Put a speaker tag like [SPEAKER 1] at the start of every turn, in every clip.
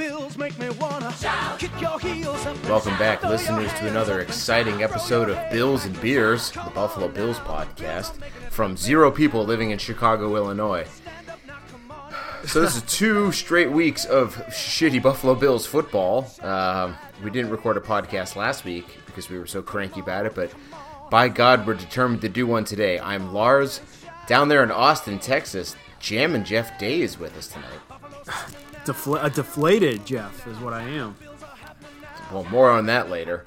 [SPEAKER 1] Bills make me wanna kick your heels up.
[SPEAKER 2] Welcome back, listeners, to another exciting episode of Bills and Beers, the Buffalo Bills podcast, from zero people living in Chicago, Illinois. So this is two straight weeks of shitty Buffalo Bills football. Um, we didn't record a podcast last week because we were so cranky about it, but by God, we're determined to do one today. I'm Lars, down there in Austin, Texas. Jam and Jeff Day is with us tonight.
[SPEAKER 3] Defla- a deflated Jeff is what I am.
[SPEAKER 2] Well, more on that later.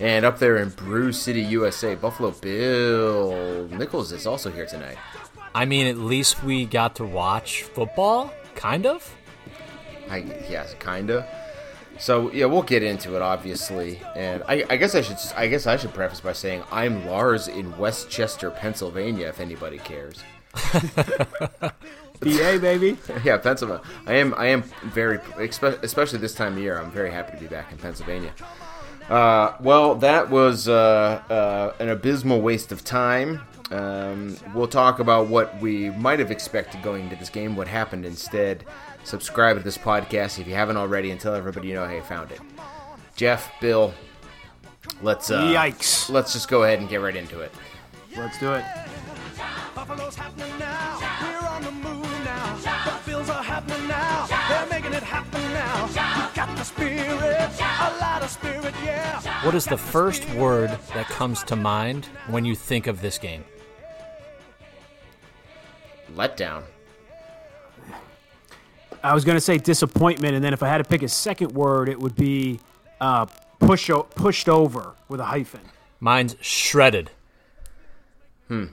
[SPEAKER 2] And up there in Brew City, USA, Buffalo Bill Nichols is also here tonight.
[SPEAKER 4] I mean, at least we got to watch football, kind of.
[SPEAKER 2] I yes, kinda. So yeah, we'll get into it obviously, and I, I guess I should I guess I should preface by saying I'm Lars in West Chester, Pennsylvania. If anybody cares,
[SPEAKER 3] PA baby.
[SPEAKER 2] yeah, Pennsylvania. I am I am very especially this time of year. I'm very happy to be back in Pennsylvania. Uh, well, that was uh, uh, an abysmal waste of time. Um, we'll talk about what we might have expected going into this game, what happened instead. Subscribe to this podcast if you haven't already, and tell everybody you know how you found it. Jeff, Bill, let's uh,
[SPEAKER 3] Yikes.
[SPEAKER 2] Let's just go ahead and get right into it.
[SPEAKER 3] Let's do it.
[SPEAKER 4] What is the first word that comes to mind when you think of this game?
[SPEAKER 2] Letdown.
[SPEAKER 3] I was gonna say disappointment, and then if I had to pick a second word, it would be uh, push o- pushed over with a hyphen.
[SPEAKER 4] Mine's shredded. Hmm.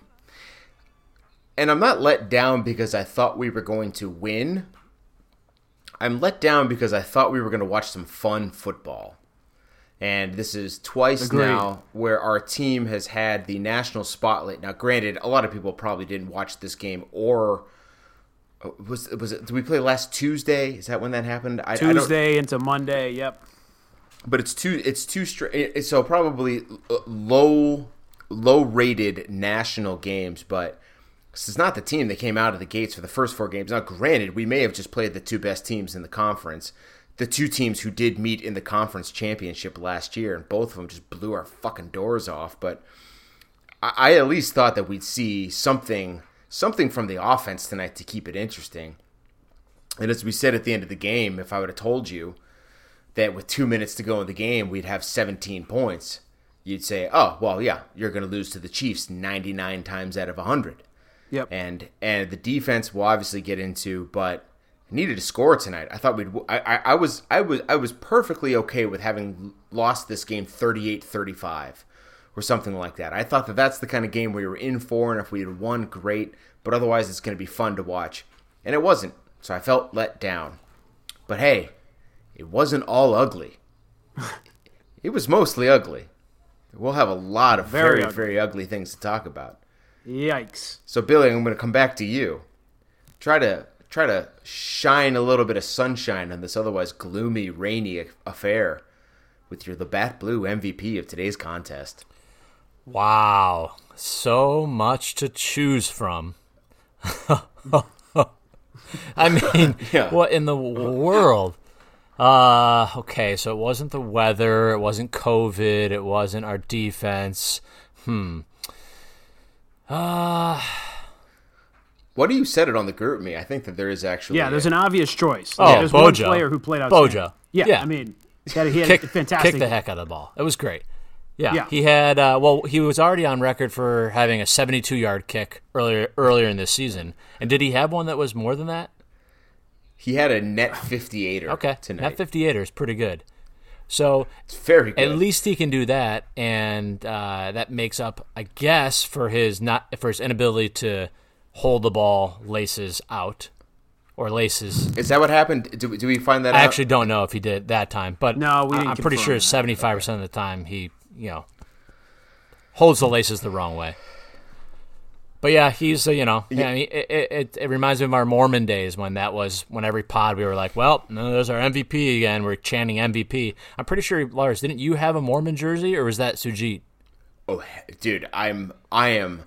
[SPEAKER 2] And I'm not let down because I thought we were going to win. I'm let down because I thought we were going to watch some fun football. And this is twice
[SPEAKER 3] Agreed.
[SPEAKER 2] now where our team has had the national spotlight. Now, granted, a lot of people probably didn't watch this game or uh, was was it? Did we play last Tuesday? Is that when that happened? I, I don't-
[SPEAKER 3] Tuesday into Monday. Yep.
[SPEAKER 2] but it's too it's too straight. So probably low low rated national games, but this is not the team that came out of the gates for the first four games. Now, granted, we may have just played the two best teams in the conference, the two teams who did meet in the conference championship last year, and both of them just blew our fucking doors off. But I, I at least thought that we'd see something something from the offense tonight to keep it interesting. And as we said at the end of the game, if I would have told you that with two minutes to go in the game, we'd have 17 points, you'd say, oh, well, yeah, you're going to lose to the Chiefs 99 times out of 100.
[SPEAKER 3] Yep.
[SPEAKER 2] And and the defense will obviously get into, but needed to score tonight. I thought we'd. I, I, I was I was I was perfectly okay with having lost this game 38-35 or something like that. I thought that that's the kind of game we were in for, and if we had won, great. But otherwise, it's going to be fun to watch, and it wasn't. So I felt let down. But hey, it wasn't all ugly. it was mostly ugly. We'll have a lot of very,
[SPEAKER 3] Very
[SPEAKER 2] very ugly,
[SPEAKER 3] ugly.
[SPEAKER 2] things to talk about.
[SPEAKER 3] Yikes.
[SPEAKER 2] So Billy, I'm going to come back to you. Try to try to shine a little bit of sunshine on this otherwise gloomy, rainy affair with your Labatt Blue MVP of today's contest.
[SPEAKER 4] Wow, so much to choose from. I mean,
[SPEAKER 2] Yeah.
[SPEAKER 4] what in the world? Uh, okay, so it wasn't the weather, it wasn't COVID, it wasn't our defense. Hmm. Uh,
[SPEAKER 2] What do you said it on the GroupMe? I think that there is actually
[SPEAKER 3] Yeah, there's an obvious choice.
[SPEAKER 4] Oh,
[SPEAKER 3] yeah, there's one player who played out.
[SPEAKER 4] Bojo.
[SPEAKER 3] Yeah,
[SPEAKER 4] Yeah.
[SPEAKER 3] I mean, he had, he had
[SPEAKER 4] kick,
[SPEAKER 3] a fantastic.
[SPEAKER 4] kick the heck out of the ball. It was great. Yeah,
[SPEAKER 3] Yeah.
[SPEAKER 4] he had. Uh, well, he was already on record for having a 72-yard kick earlier earlier in this season. And did he have one that was more than that?
[SPEAKER 2] he had a net 58er
[SPEAKER 4] Okay,
[SPEAKER 2] tonight.
[SPEAKER 4] that 58er is pretty good. So
[SPEAKER 2] it's very good.
[SPEAKER 4] at least he can do that, and uh, that makes up, I guess, for his not for his inability to hold the ball laces out or laces.
[SPEAKER 2] is that what happened? Do, do we find that
[SPEAKER 4] I
[SPEAKER 2] out?
[SPEAKER 4] actually don't know if he did that time, but
[SPEAKER 3] No, we
[SPEAKER 4] I, I'm pretty sure seventy five percent of the time he, you know, holds the laces the wrong way. But yeah, he's uh, you know, yeah, I mean, it, it, it reminds me of our Moorman days when that was when every pod we were like, well, no, there's our MVP again. We're chanting MVP. I'm pretty sure Lars, didn't you have a Moorman jersey or was that Sujit?
[SPEAKER 2] Oh, dude, I'm I am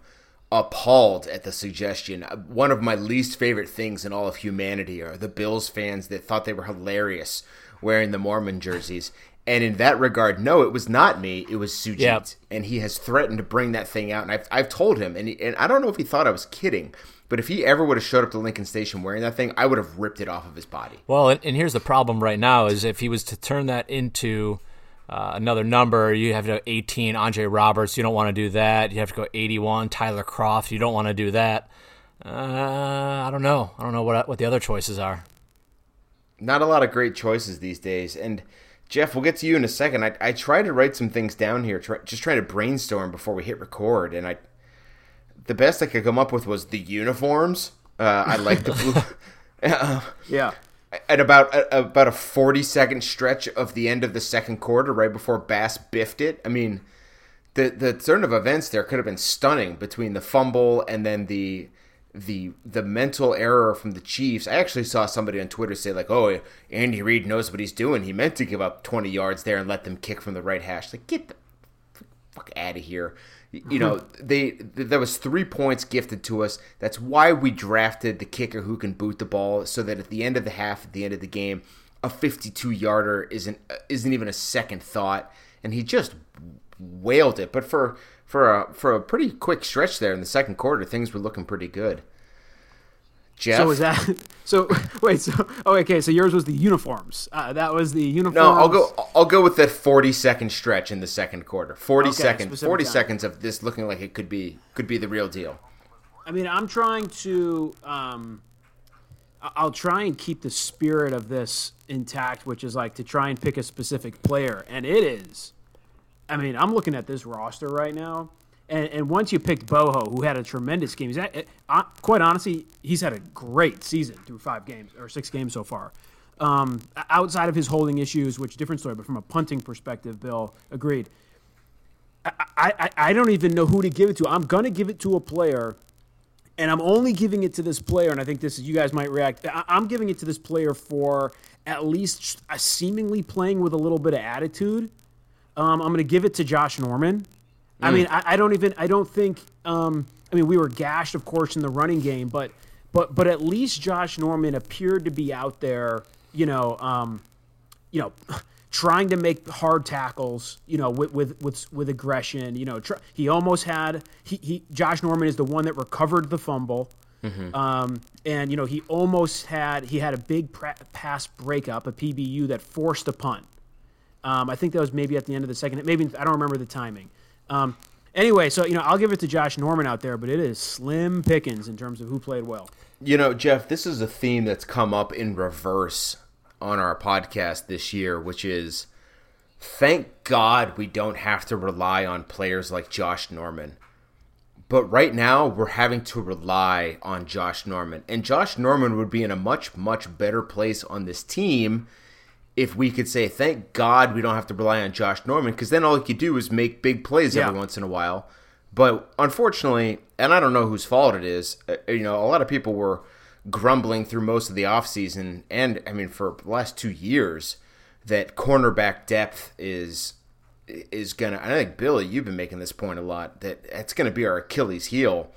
[SPEAKER 2] appalled at the suggestion. One of my least favorite things in all of humanity are the Bills fans that thought they were hilarious wearing the Moorman jerseys. And in that regard, no, it was not me. It was Sujit,
[SPEAKER 4] Yep.
[SPEAKER 2] and he has threatened to bring that thing out. And I've, I've told him, and, he, and I don't know if he thought I was kidding, but if he ever would have showed up to Lincoln Station wearing that thing, I would have ripped it off of his body.
[SPEAKER 4] Well, and, and here's the problem right now: is if he was to turn that into uh, another number, you have to go 18. Andre Roberts, you don't want to do that. You have to go 81. Tyler Kroft, you don't want to do that. Uh, I don't know. I don't know what what the other choices are.
[SPEAKER 2] not a lot of great choices these days. And Jeff, we'll get to you in a second. I, I tried to write some things down here, try, just trying to brainstorm before we hit record, and I the best I could come up with was the uniforms. Uh, I like the blue. Uh,
[SPEAKER 3] Yeah.
[SPEAKER 2] at about at about a forty second stretch of the end of the second quarter, right before Bass biffed it. I mean, the the turn of events there could have been stunning between the fumble and then the the the mental error from the Chiefs. I actually saw somebody on Twitter say like, "Oh, Andy Reid knows what he's doing. He meant to give up twenty yards there and let them kick from the right hash." Like, get the fuck out of here. You know, they th- there was three points gifted to us. That's why we drafted the kicker who can boot the ball, so that at the end of the half, at the end of the game, a 52 yarder isn't isn't even a second thought, and he just wailed it. But for for a for a pretty quick stretch there in the second quarter, things were looking pretty good. Jeff,
[SPEAKER 3] So was that? So wait. So oh, okay. So yours was the uniforms. Uh, that was the uniforms.
[SPEAKER 2] No, I'll go. I'll go with that forty second stretch in the second quarter. Forty
[SPEAKER 3] Okay,
[SPEAKER 2] seconds. Forty
[SPEAKER 3] time.
[SPEAKER 2] seconds of this looking like it could be could be the real deal.
[SPEAKER 3] I mean, I'm trying to. Um, I'll try and keep the spirit of this intact, which is like to try and pick a specific player, and it is. I mean, I'm looking at this roster right now, and, and once you picked Bojo, who had a tremendous game, he's at, quite honestly, he's had a great season through five games or six games so far. Um, outside of his holding issues, which different story, but from a punting perspective, Bill agreed. I, I, I don't even know who to give it to. I'm gonna give it to a player and I'm only giving it to this player, and I think this is you guys might react. I- I'm giving it to this player for at least seemingly playing with a little bit of attitude. Um, I'm going to give it to Josh Norman. I mean, I, I don't even I don't think. Um, I mean, we were gashed, of course, in the running game, but but but at least Josh Norman appeared to be out there. You know, um, you know, trying to make hard tackles, you know, with with with, with aggression. You know, tr- he almost had he, he Josh Norman is the one that recovered the fumble. Um, and you know he almost had he had a big pra- pass breakup, a PBU that forced a punt. Um, I think that was maybe at the end of the second. Maybe I don't remember the timing. Um, anyway, so you know I'll give it to Josh Norman out there, but it is slim pickings in terms of who played well.
[SPEAKER 2] You know, Jeff, this is a theme that's come up in reverse on our podcast this year, which is thank God we don't have to rely on players like Josh Norman. But right now, we're having to rely on Josh Norman. And Josh Norman would be in a much, much better place on this team if we could say, thank God we don't have to rely on Josh Norman, because then all he could do is make big plays every once in a while. But unfortunately, and I don't know whose fault it is, uh, you know, a lot of people were grumbling through most of the offseason, and I mean, for the last two years, that cornerback depth is is gonna. I think Billy, you've been making this point a lot that it's gonna be our Achilles heel,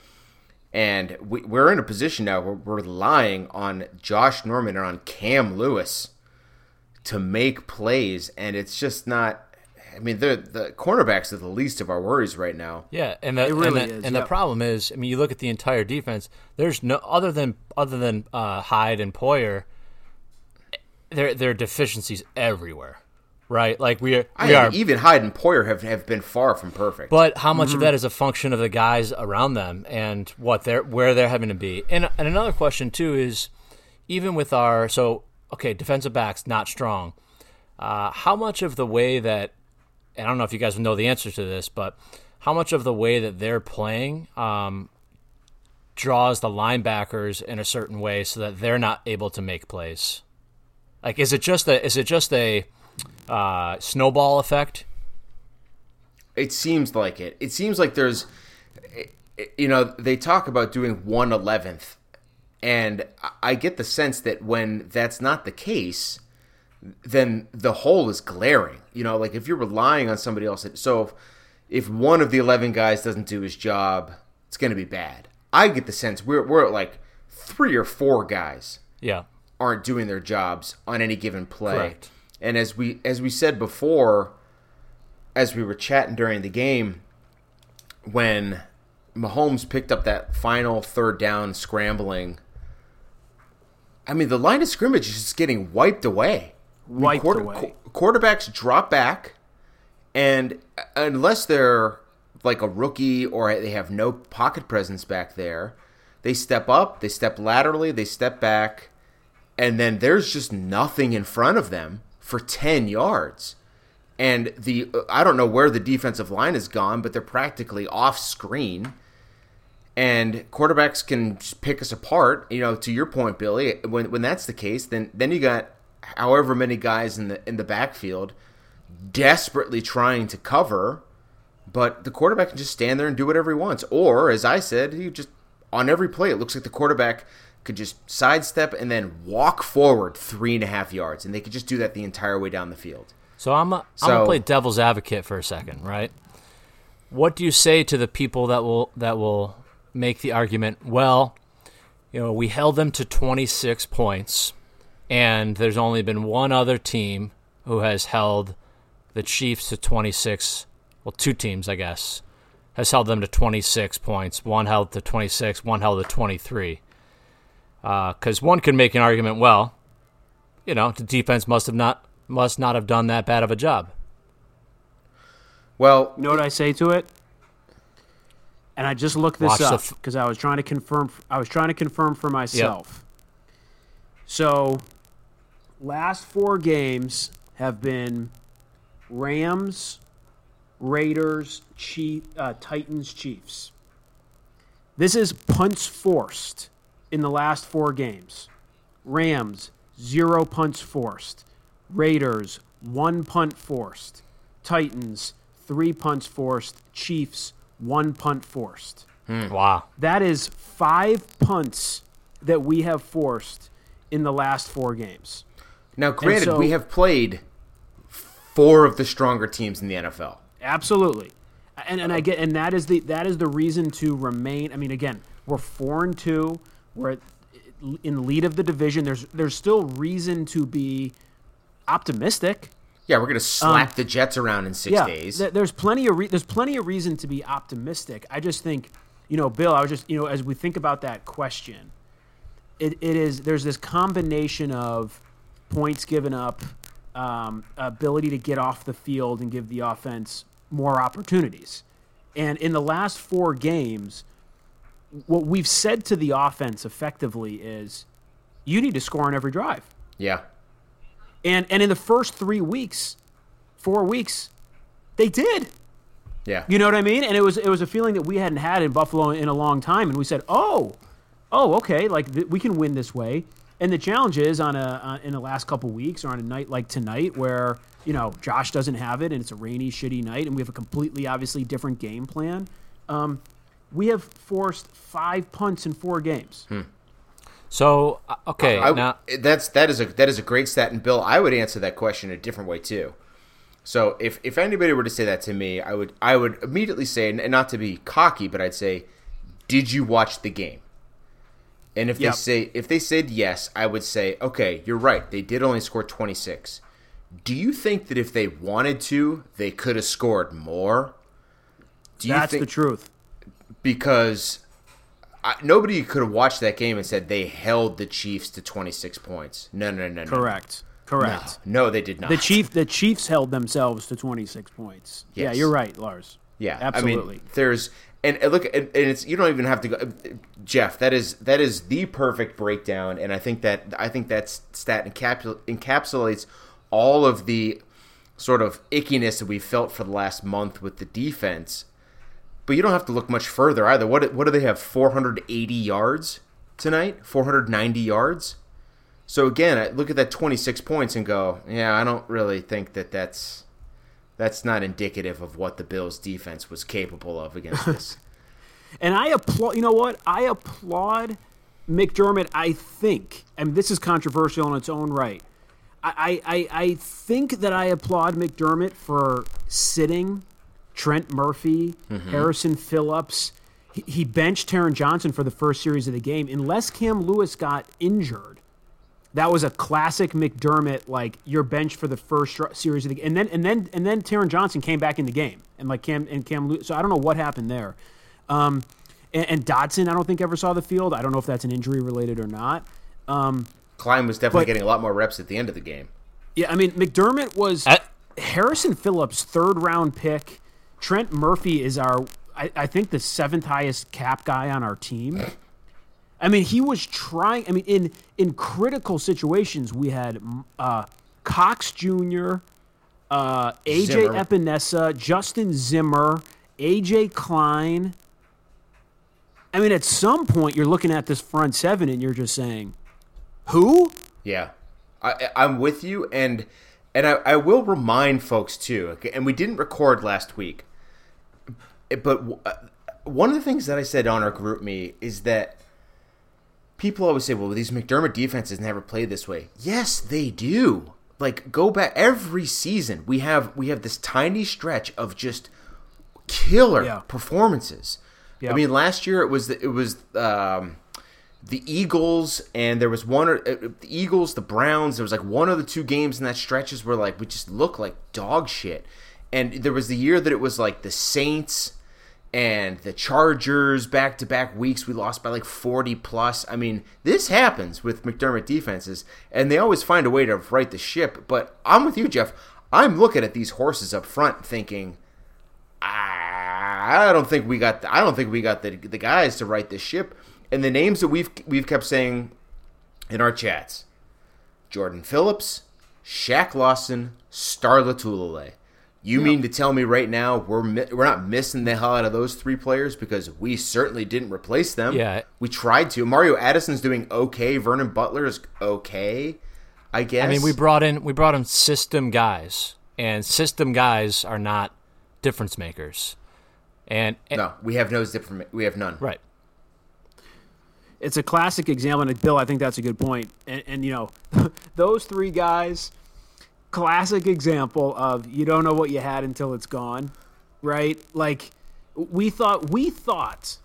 [SPEAKER 2] and we, we're in a position now where we're relying on Josh Norman and on Cam Lewis to make plays, and it's just not. I mean, the the cornerbacks are the least of our worries right now.
[SPEAKER 4] Yeah, and the
[SPEAKER 3] really
[SPEAKER 4] and, the,
[SPEAKER 3] is,
[SPEAKER 4] and
[SPEAKER 3] yep.
[SPEAKER 4] the problem is, I mean, you look at the entire defense. There's no other than other than uh, Hyde and Poyer. There there are deficiencies everywhere, right? Like we are,
[SPEAKER 2] I
[SPEAKER 4] we are.
[SPEAKER 2] even Hyde and Poyer have, have been far from perfect.
[SPEAKER 4] But how much
[SPEAKER 3] Mm-hmm.
[SPEAKER 4] of that is a function of the guys around them and what they're where they're having to be? And and another question too is, even with our so okay defensive backs not strong, uh, how much of the way that I don't know if you guys know the answer to this, but how much of the way that they're playing um, draws the linebackers in a certain way so that they're not able to make plays? Like, is it just a is it just a uh, snowball effect?
[SPEAKER 2] It seems like it. It seems like there's, you know, they talk about doing one eleventh, and I get the sense that when that's not the case, then the hole is glaring. You know, like if you're relying on somebody else, so if, if one of the eleven guys doesn't do his job, it's going to be bad. I get the sense we're we're like three or four guys
[SPEAKER 4] Yeah.
[SPEAKER 2] aren't doing their jobs on any given play.
[SPEAKER 4] Correct.
[SPEAKER 2] And as we as we said before, as we were chatting during the game, when Mahomes picked up that final third down scrambling, I mean the line of scrimmage is just getting wiped away.
[SPEAKER 3] Wiped away.
[SPEAKER 2] qu- quarterbacks drop back, and unless they're like a rookie or they have no pocket presence back there, they step up, they step laterally, they step back, and then there's just nothing in front of them for 10 yards. And the uh, I don't know where the defensive line has gone, but they're practically off screen. And quarterbacks can just pick us apart. You know, to your point, Billy. When when that's the case, then then you got however many guys in the in the backfield desperately trying to cover, but the quarterback can just stand there and do whatever he wants. Or, as I said, he just on every play, it looks like the quarterback could just sidestep and then walk forward three and a half yards, and they could just do that the entire way down the field.
[SPEAKER 4] So I'm i I'm gonna play devil's advocate for a second, right? What do you say to the people that will that will make the argument? Well, you know, we held them to 26 points, and there's only been one other team who has held the Chiefs to 26. Well, two teams, I guess, has held them to 26 points. One held to 26, one held to 23. Uh, because one could make an argument, well, you know, the defense must have not must not have done that bad of a job.
[SPEAKER 2] Well,
[SPEAKER 3] You know what I say to it? And I just looked this
[SPEAKER 4] Watch
[SPEAKER 3] up because I was trying to confirm. I was trying to confirm for myself. So, last four games have been Rams, Raiders, Chief, uh, Titans, Chiefs. This is punts forced in the last four games. Rams, zero punts forced. Raiders, one punt forced. Titans, three punts forced. Chiefs, one punt forced. Hmm.
[SPEAKER 4] Wow.
[SPEAKER 3] That is five punts that we have forced in the last four games.
[SPEAKER 2] now granted,
[SPEAKER 3] so-
[SPEAKER 2] we have played four of the stronger teams in the NFL.
[SPEAKER 3] Absolutely. And and I get and that is the that is the reason to remain. I mean, again, we're four and two. We're in lead of the division. There's there's still reason to be optimistic.
[SPEAKER 2] Yeah, we're gonna slap the Jets around in six
[SPEAKER 3] Um, yeah,
[SPEAKER 2] days.
[SPEAKER 3] th- there's plenty of re- there's plenty of reason to be optimistic. I just think, you know, Bill, I was just you know, as we think about that question, it, it is there's this combination of points given up, um, ability to get off the field and give the offense more opportunities, and in the last four games, what we've said to the offense effectively is, you need to score on every drive.
[SPEAKER 2] yeah,
[SPEAKER 3] And and in the first three weeks, four weeks, they did.
[SPEAKER 2] yeah.
[SPEAKER 3] You know what I mean? And it was it was a feeling that we hadn't had in Buffalo in a long time, and we said, "Oh, oh, okay, like th- we can win this way." And the challenge is on a on, in the last couple weeks or on a night like tonight where you know Josh doesn't have it and it's a rainy, shitty night, and we have a completely obviously different game plan. Um, we have forced five punts in four games.
[SPEAKER 4] So uh, okay,
[SPEAKER 2] I,
[SPEAKER 4] now
[SPEAKER 2] that's that is a that is a great stat, and Bill, I would answer that question a different way too. So if if anybody were to say that to me, I would I would immediately say, and not to be cocky, but I'd say, did you watch the game? And if
[SPEAKER 3] Yep.
[SPEAKER 2] they say if they said yes, I would say, okay, you're right. They did only score 26. Do you think that if they wanted to, they could have scored more? Do you
[SPEAKER 3] That's
[SPEAKER 2] think
[SPEAKER 3] the truth.
[SPEAKER 2] because I, nobody could have watched that game and said they held the Chiefs to 26 points. No, no, no, no.
[SPEAKER 3] Correct. Correct.
[SPEAKER 2] No, they did not.
[SPEAKER 3] The chief the Chiefs held themselves to 26 points. Yeah, you're right, Lars.
[SPEAKER 2] Yeah,
[SPEAKER 3] absolutely.
[SPEAKER 2] I mean, there's and and look, and, and it's you don't even have to go, Jeff. That is that is the perfect breakdown, and I think that I think that stat encapsul- encapsulates all of the sort of ickiness that we felt for the last month with the defense. But you don't have to look much further either. What what do they have? 480 yards tonight. 490 yards. So again, I look at that 26 points and go, yeah, I don't really think that that's that's not indicative of what the Bills' defense was capable of against this.
[SPEAKER 3] And I applaud. You know what? I applaud McDermott. I think, and this is controversial in its own right. I, I, I think that I applaud McDermott for sitting Trent Murphy, Harrison Phillips. he, he benched Taron Johnson for the first series of the game unless Cam Lewis got injured. That was a classic McDermott, like you're benched for the first series of the game, and then and then and then Taron Johnson came back in the game, and like Cam and Cam Lewis. So I don't know what happened there. Um, and, and, Dodson, I don't think ever saw the field. I don't know if that's an injury related or not. Um,
[SPEAKER 2] Klein was definitely but, getting a lot more reps at the end of the game.
[SPEAKER 3] Yeah, I mean McDermott was Harrison Phillips' third round pick. Trent Murphy is our, I, I, think, the seventh highest cap guy on our team. I mean, he was trying. I mean, in in critical situations, we had uh, Cox Jr., uh, AJ Zimmer. Epenesa, Justin Zimmer, AJ Klein. I mean, at some point, you're looking at this front seven and you're just saying, "Who?"
[SPEAKER 2] Yeah, I, I'm with you, and and I, I will remind folks too. And we didn't record last week, but uh, one of the things that I said on our GroupMe is that people always say, well, these McDermott defenses never play this way. Yes, they do. Like go back every season, we have we have this tiny stretch of just killer yeah. performances. I mean, last year it was the, it was um, the Eagles and there was one or uh, the Eagles, the Browns. There was like one of the two games in that stretches where like we just looked like dog shit. And there was the year that it was like the Saints and the Chargers back to back weeks we lost by like 40 plus. I mean, this happens with McDermott defenses and they always find a way to right the ship. But I'm with you, Jeff. I'm looking at these horses up front thinking, I don't think we got the, I don't think we got the the guys to right this ship. And the names that we've we've kept saying in our chats: Jordan Phillips, Shaq Lawson, Star Lotulelei. You yep. mean to tell me right now we're we're not missing the hell out of those three players because we certainly didn't replace them.
[SPEAKER 4] Yeah,
[SPEAKER 2] we tried to. Mario Addison's doing okay. Vernon Butler is okay, I guess. I
[SPEAKER 4] mean, we brought in we brought in system guys, and system guys are not difference makers. And, and
[SPEAKER 2] no, we have no different. We have none.
[SPEAKER 4] Right.
[SPEAKER 3] It's a classic example, and Bill, I think that's a good point. And, and you know, those three guys classic example of you don't know what you had until it's gone, right? Like we thought we thought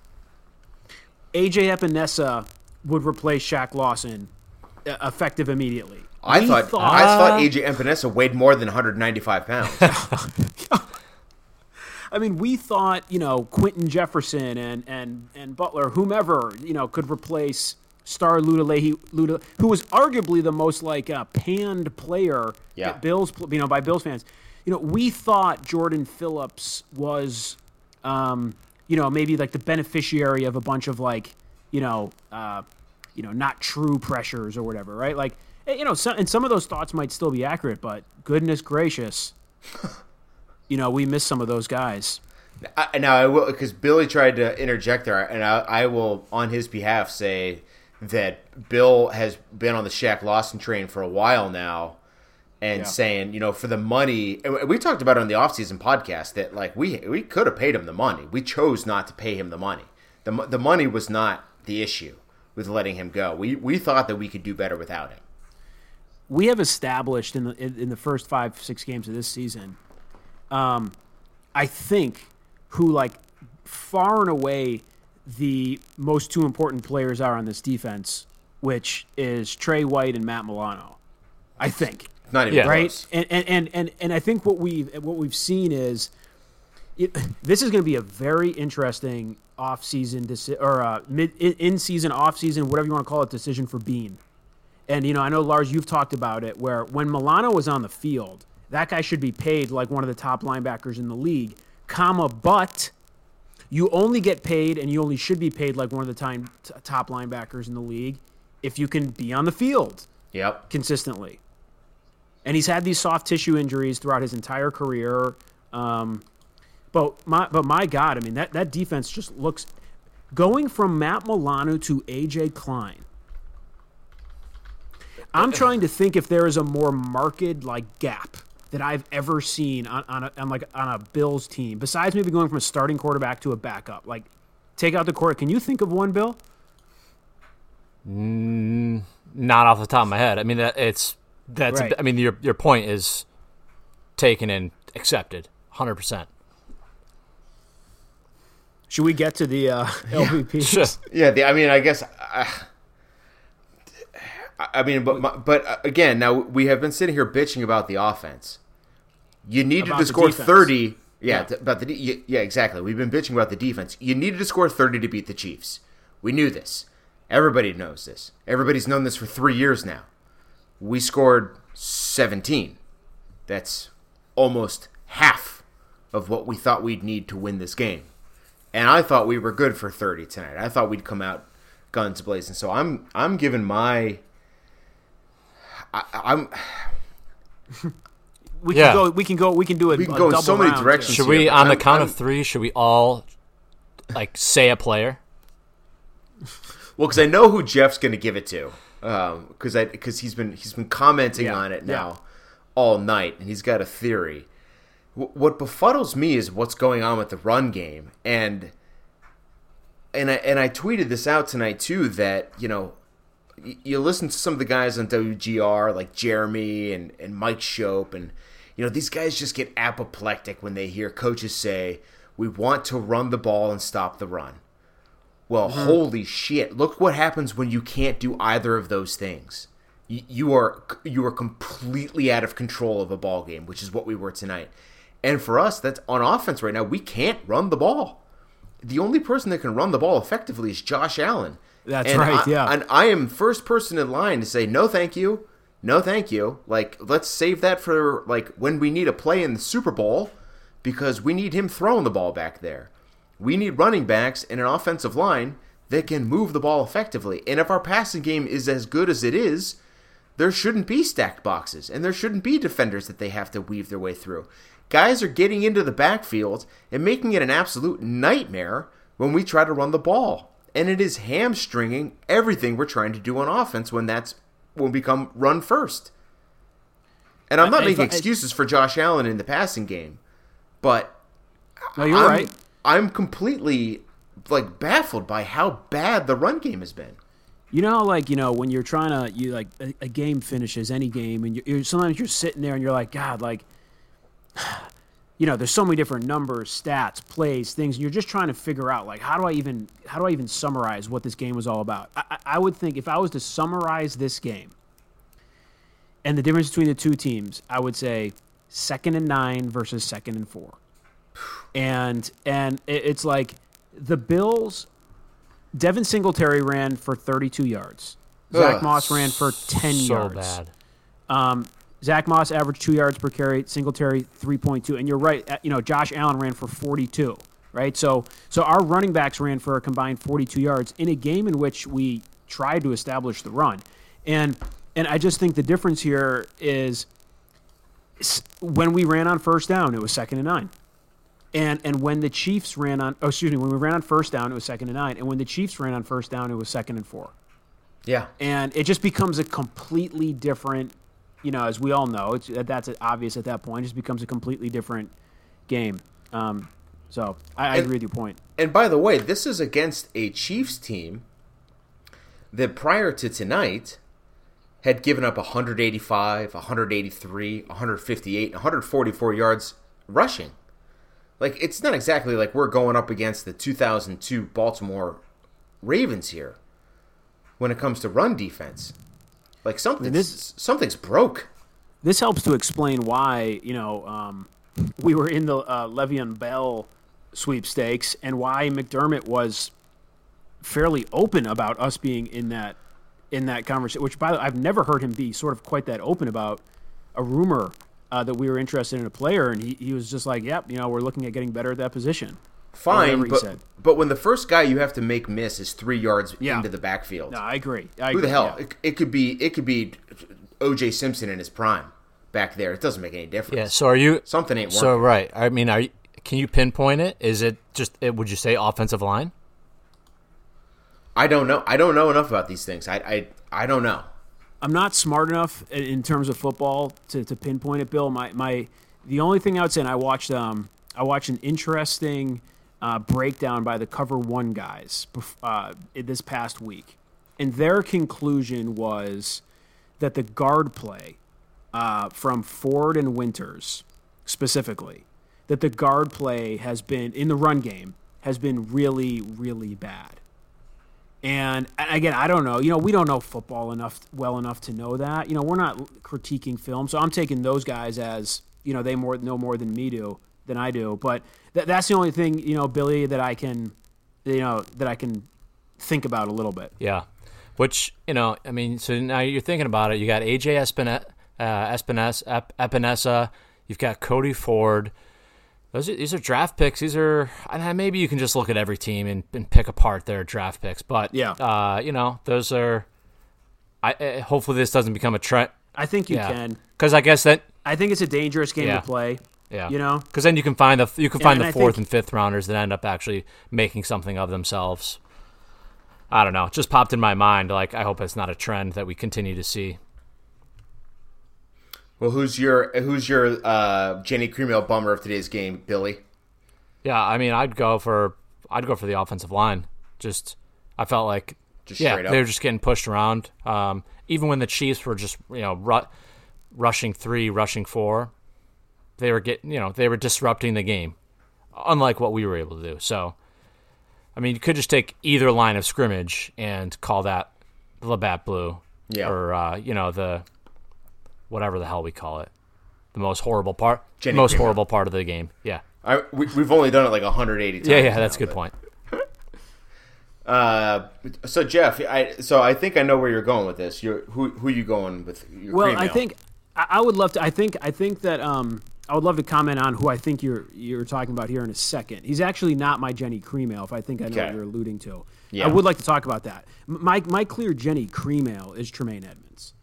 [SPEAKER 3] AJ Epenesa would replace Shaq Lawson uh, effective immediately.
[SPEAKER 2] I thought, thought, I thought AJ Epenesa weighed more than 195 pounds.
[SPEAKER 3] I mean, we thought you know Quinton Jefferson and and and Butler, whomever you know, could replace Star Lotulelei, Luda, who was arguably the most like uh, panned player yeah. Bills, you know, by Bills fans. You know, we thought Jordan Phillips was, um, you know, maybe like the beneficiary of a bunch of like, you know, uh, you know, not true pressures or whatever, right? Like, eh, you know, some, and some of those thoughts might still be accurate, but goodness gracious, you know, we miss some of those guys.
[SPEAKER 2] I, now I will because Billy tried to interject there, and I, I will on his behalf say that Bill has been on the Shaq Lawson train for a while now and yeah. saying, you know, for the money, we talked about it on the offseason podcast that like we we could have paid him the money. We chose not to pay him the money. The the money was not the issue with letting him go. We we thought that we could do better without him.
[SPEAKER 3] We have established in the in, in the first 5 6 games of this season um I think who like far and away the most two important players are on this defense, which is Trey White and Matt Milano. I think.
[SPEAKER 2] Not even yeah.
[SPEAKER 3] right. And, and and and and I think what we've what we've seen is it, this is going to be a very interesting off-season deci- or uh, mid in-season, off-season, whatever you want to call it, decision for Beane. And you know, I know Lars, you've talked about it, where when Milano was on the field, that guy should be paid like one of the top linebackers in the league, comma, but you only get paid and you only should be paid like one of the time, t- top linebackers in the league if you can be on the field
[SPEAKER 2] yep.
[SPEAKER 3] consistently. And he's had these soft tissue injuries throughout his entire career. Um, but my but my God, I mean that, that defense just looks going from Matt Milano to AJ Klein. I'm trying to think if there is a more marked like gap that I've ever seen on, on, a, on like on a Bills team, besides maybe going from a starting quarterback to a backup. Like, take out the court. Can you think of one, Bill?
[SPEAKER 4] Mm, not off the top of my head. I mean, that it's that's. Right. A, I mean, your your point is taken and accepted, hundred percent.
[SPEAKER 3] Should we get to the uh, LVPs?
[SPEAKER 2] Yeah, the, I mean, I guess. Uh, I mean, but my, but uh, again, now we have been sitting here bitching about the offense. You needed to score
[SPEAKER 3] defense.
[SPEAKER 2] thirty. Yeah,
[SPEAKER 3] Yeah.
[SPEAKER 2] about the de- yeah, exactly. We've been bitching about the defense. You needed to score thirty to beat the Chiefs. We knew this. Everybody knows this. Everybody's known this for three years now. We scored seventeen. That's almost half of what we thought we'd need to win this game. And I thought we were good for 30 tonight. I thought we'd come out guns blazing. So I'm I'm giving my I, I'm
[SPEAKER 3] We
[SPEAKER 4] Yeah.
[SPEAKER 3] can go. We can go. We can do it.
[SPEAKER 2] We can go in so many directions.
[SPEAKER 4] Should we,
[SPEAKER 2] but
[SPEAKER 4] on the
[SPEAKER 2] I'm-
[SPEAKER 4] count
[SPEAKER 2] I'm-
[SPEAKER 4] of three, should we all like say a player?
[SPEAKER 2] well because I know who Jeff's going to give it to um, because I because he's been he's been commenting
[SPEAKER 3] Yeah,
[SPEAKER 2] on it
[SPEAKER 3] yeah.
[SPEAKER 2] now all night and he's got a theory. Wh- What befuddles me is what's going on with the run game and and I and I tweeted this out tonight too that you know y- you listen to some of the guys on WGR like Jeremy and and Mike Schopp and you know these guys just get apoplectic when they hear coaches say we want to run the ball and stop the run. Well, mm-hmm. holy shit! Look what happens when you can't do either of those things. You, you are you are completely out of control of a ball game, which is what we were tonight. And for us, that's on offense right now. We can't run the ball. The only person that can run the ball effectively is Josh Allen.
[SPEAKER 3] That's
[SPEAKER 2] And
[SPEAKER 3] right,
[SPEAKER 2] I-
[SPEAKER 3] yeah.
[SPEAKER 2] And I am first person in line to say no, thank you, no, thank you. Like let's save that for like when we need a play in the Super Bowl, because we need him throwing the ball back there. We need running backs and an offensive line that can move the ball effectively. And if our passing game is as good as it is, there shouldn't be stacked boxes and there shouldn't be defenders that they have to weave their way through. Guys are getting into the backfield and making it an absolute nightmare when we try to run the ball. And it is hamstringing everything we're trying to do on offense when that's when we come run first. And I'm not
[SPEAKER 3] I-
[SPEAKER 2] making
[SPEAKER 3] I-
[SPEAKER 2] excuses for Josh Allen in the passing game, but
[SPEAKER 3] No, you're
[SPEAKER 2] I'm,
[SPEAKER 3] right.
[SPEAKER 2] I'm completely like baffled by how bad the run game has been.
[SPEAKER 3] You know, like you know, when you're trying to, you like a, a game finishes any game, and you're, you're sometimes you're sitting there and you're like, God, like, you know, there's so many different numbers, stats, plays, things, and you're just trying to figure out like, how do I even, how do I even summarize what this game was all about? I, I- would think if I was to summarize this game, and the difference between the two teams, I would say second and nine versus second and four, and and it's like the Bills Devin Singletary ran for 32 yards. Zach
[SPEAKER 2] Ugh,
[SPEAKER 3] Moss ran for 10
[SPEAKER 4] so
[SPEAKER 3] yards.
[SPEAKER 4] bad.
[SPEAKER 3] Um, Zach Moss averaged two yards per carry. Singletary 3.2. And you're right. uh, You know, Josh Allen ran for 42. Right. So so our running backs ran for a combined 42 yards in a game in which we tried to establish the run. And and I just think the difference here is when we ran on first down, it was second and nine. And and when the Chiefs ran on, oh, excuse me, when we ran on first down, it was second and nine. And when the Chiefs ran on first down, it was second and four.
[SPEAKER 2] Yeah.
[SPEAKER 3] And it just becomes a completely different, you know, as we all know, it's, that's obvious at that point. It just becomes a completely different game. Um, so I, I
[SPEAKER 2] And-
[SPEAKER 3] agree with your point.
[SPEAKER 2] And by the way, this is against a Chiefs team that prior to tonight had given up 185, 183, 158, 144 yards rushing. Like it's not exactly like we're going up against the 2002 Baltimore Ravens here when it comes to run defense. Like something
[SPEAKER 3] this-
[SPEAKER 2] something's broke.
[SPEAKER 3] This helps to explain why, you know, um, we were in the uh, Le'Veon Bell sweepstakes and why McDermott was fairly open about us being in that in that conversation. Which, by the way, I've never heard him be sort of quite that open about a rumor uh, that we were interested in a player, and he, he was just like, "Yep, you know, we're looking at getting better at that position."
[SPEAKER 2] Fine, but but when the first guy you have to make miss is 3 yards
[SPEAKER 3] Yeah.
[SPEAKER 2] into the backfield.
[SPEAKER 3] No, I agree. I
[SPEAKER 2] Who
[SPEAKER 3] agree,
[SPEAKER 2] the hell?
[SPEAKER 3] yeah.
[SPEAKER 2] It, it could be it could be O.J. Simpson in his prime back there. It doesn't make any difference.
[SPEAKER 4] Yeah. So are you?
[SPEAKER 2] Something ain't
[SPEAKER 4] So right. I mean, are you, can you pinpoint it? Is it just? It, would you say offensive line?
[SPEAKER 2] I don't know. I don't know enough about these things. I I, I don't know.
[SPEAKER 3] I'm not smart enough in- in terms of football to, to pinpoint it, Bill. My my the only thing I would say, and I watched um I watched an interesting uh, breakdown by the Cover One guys uh, this past week, and their conclusion was that the guard play uh, from Ford and Winters specifically, that the guard play has been in the run game has been really, really bad. And again, I don't know. You know, we don't know football enough well enough to know that. You know, we're not critiquing film, so I'm taking those guys as you know they more know more than me do than I do. But th- that's the only thing you know, Billy, that I can you know that I can think about a little bit.
[SPEAKER 4] Yeah. Which, you know, I mean, so now you're thinking about it. You got AJ Espina, uh, Espinesa, Ep- Epinesa. You've got Cody Ford. Those are, these are draft picks. These are and maybe you can just look at every team and, and pick apart their draft picks. But
[SPEAKER 3] Yeah.
[SPEAKER 4] uh, you know, those are. I uh, hopefully this doesn't become a trend.
[SPEAKER 3] I think you
[SPEAKER 4] Yeah,
[SPEAKER 3] can.
[SPEAKER 4] because I guess that
[SPEAKER 3] I think it's a dangerous game
[SPEAKER 4] Yeah.
[SPEAKER 3] to play.
[SPEAKER 4] Yeah,
[SPEAKER 3] You know?
[SPEAKER 4] because then you can find the you can find
[SPEAKER 3] and
[SPEAKER 4] the
[SPEAKER 3] I
[SPEAKER 4] fourth
[SPEAKER 3] think-
[SPEAKER 4] and fifth rounders that end up actually making something of themselves. I don't know. It just popped in my mind. Like I hope it's not a trend that we continue to see.
[SPEAKER 2] Well, who's your who's your uh, Genny Cream Ale bummer of today's game, Billy?
[SPEAKER 4] Yeah, I mean, I'd go for I'd go for the offensive line. Just I felt like
[SPEAKER 2] Just
[SPEAKER 4] yeah, they were just getting pushed around. Um, even when the Chiefs were just you know ru- rushing three, rushing four, they were getting you know they were disrupting the game, unlike what we were able to do. So, I mean, you could just take either line of scrimmage and call that Labatt Blue,
[SPEAKER 2] Yeah.
[SPEAKER 4] or uh, you know the whatever the hell we call it, the most horrible part,
[SPEAKER 2] Jenny
[SPEAKER 4] most
[SPEAKER 2] Cremel.
[SPEAKER 4] horrible part of the game. Yeah,
[SPEAKER 2] I, we, we've only done it like 180 times.
[SPEAKER 4] yeah, yeah. That's a good
[SPEAKER 2] but-
[SPEAKER 4] point.
[SPEAKER 2] Uh, so Jeff, I so I think I know where you're going with this. You're, who who you going with? Your
[SPEAKER 3] Well,
[SPEAKER 2] Cremel?
[SPEAKER 3] I think I I would love to. I think I think that um, I would love to comment on who I think you're you're talking about here in a second. He's actually not my Genny Cream Ale, if I think I know
[SPEAKER 2] Okay.
[SPEAKER 3] what you're alluding to.
[SPEAKER 2] Yeah.
[SPEAKER 3] I would like to talk about that. My my clear Genny Cream Ale is Tremaine Edmunds